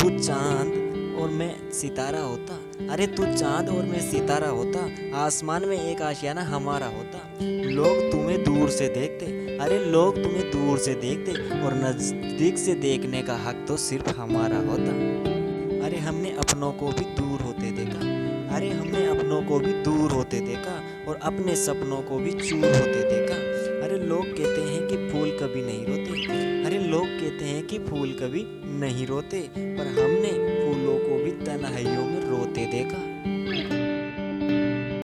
तू चाँद और मैं सितारा होता। अरे तू चाँद और मैं सितारा होता। आसमान में एक आशियाना हमारा होता। लोग तुम्हें दूर से देखते। अरे लोग तुम्हें दूर से देखते और नज़दीक से देखने का हक तो सिर्फ़ हमारा होता। अरे हमने अपनों को भी दूर होते देखा। अरे हमने अपनों को भी दूर होते देखा और अपने सपनों को भी चूर होते देखा। अरे लोग कहते हैं कि फूल कभी नहीं रोते। कहते हैं कि फूल कभी नहीं रोते, पर हमने फूलों को भी तन्हाइयों में रोते देखा।